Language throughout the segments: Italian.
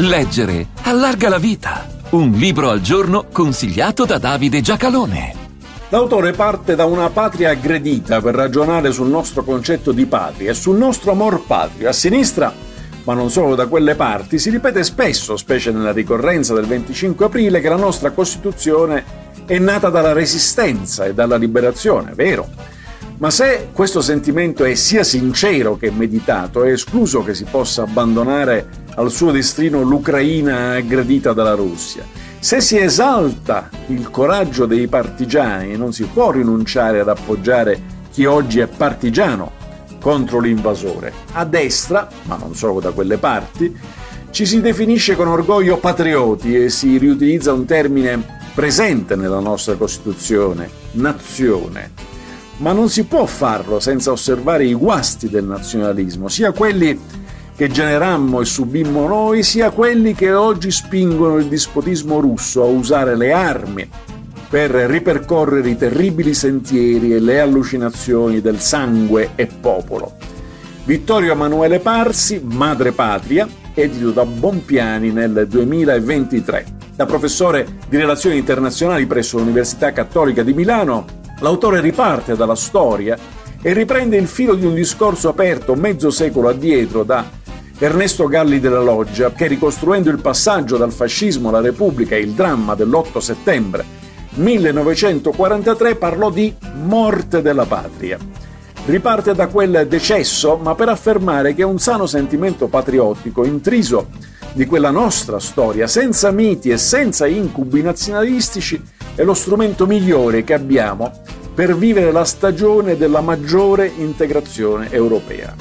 Leggere allarga la vita. Un libro al giorno consigliato da Davide Giacalone. L'autore parte da una patria aggredita per ragionare sul nostro concetto di patria e sul nostro amor patrio. A sinistra, ma non solo da quelle parti, si ripete spesso, specie nella ricorrenza del 25 aprile, che la nostra Costituzione è nata dalla resistenza e dalla liberazione, vero? Ma se questo sentimento è sia sincero che meditato, è escluso che si possa abbandonare al suo destino l'Ucraina aggredita dalla Russia. Se si esalta il coraggio dei partigiani, non si può rinunciare ad appoggiare chi oggi è partigiano contro l'invasore. A destra, ma non solo da quelle parti, ci si definisce con orgoglio patrioti e si riutilizza un termine presente nella nostra Costituzione, nazione ma non si può farlo senza osservare i guasti del nazionalismo, sia quelli che generammo e subimmo noi, sia quelli che oggi spingono il dispotismo russo a usare le armi per ripercorrere i terribili sentieri e le allucinazioni del sangue e popolo. Vittorio Emanuele Parsi, Madre Patria, edito da Bompiani nel 2023. Da professore di relazioni internazionali presso l'Università Cattolica di Milano, L'autore riparte dalla storia e riprende il filo di un discorso aperto mezzo secolo addietro da Ernesto Galli della Loggia, che ricostruendo il passaggio dal fascismo alla Repubblica e il dramma dell'8 settembre 1943 parlò di morte della patria. Riparte da quel decesso, ma per affermare che un sano sentimento patriottico intriso di quella nostra storia, senza miti e senza incubi nazionalistici, è lo strumento migliore che abbiamo per vivere la stagione della maggiore integrazione europea.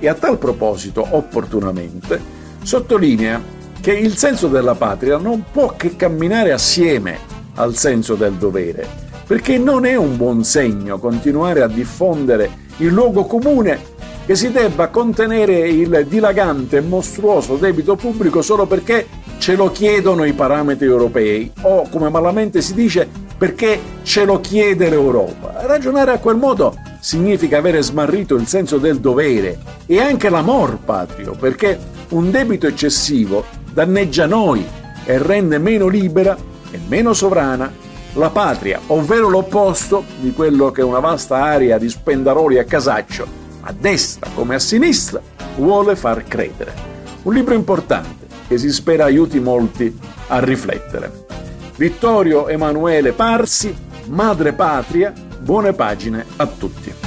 E a tal proposito, opportunamente, sottolinea che il senso della patria non può che camminare assieme al senso del dovere, perché non è un buon segno continuare a diffondere il luogo comune che si debba contenere il dilagante e mostruoso debito pubblico solo perché ce lo chiedono i parametri europei o, come malamente si dice, perché ce lo chiede l'Europa. Ragionare a quel modo significa avere smarrito il senso del dovere e anche l'amor patrio, perché un debito eccessivo danneggia noi e rende meno libera e meno sovrana la patria, ovvero l'opposto di quello che una vasta area di spendaroli a casaccio, a destra come a sinistra, vuole far credere. Un libro importante che si spera aiuti molti a riflettere. Vittorio Emanuele Parsi, Madre Patria, buone pagine a tutti.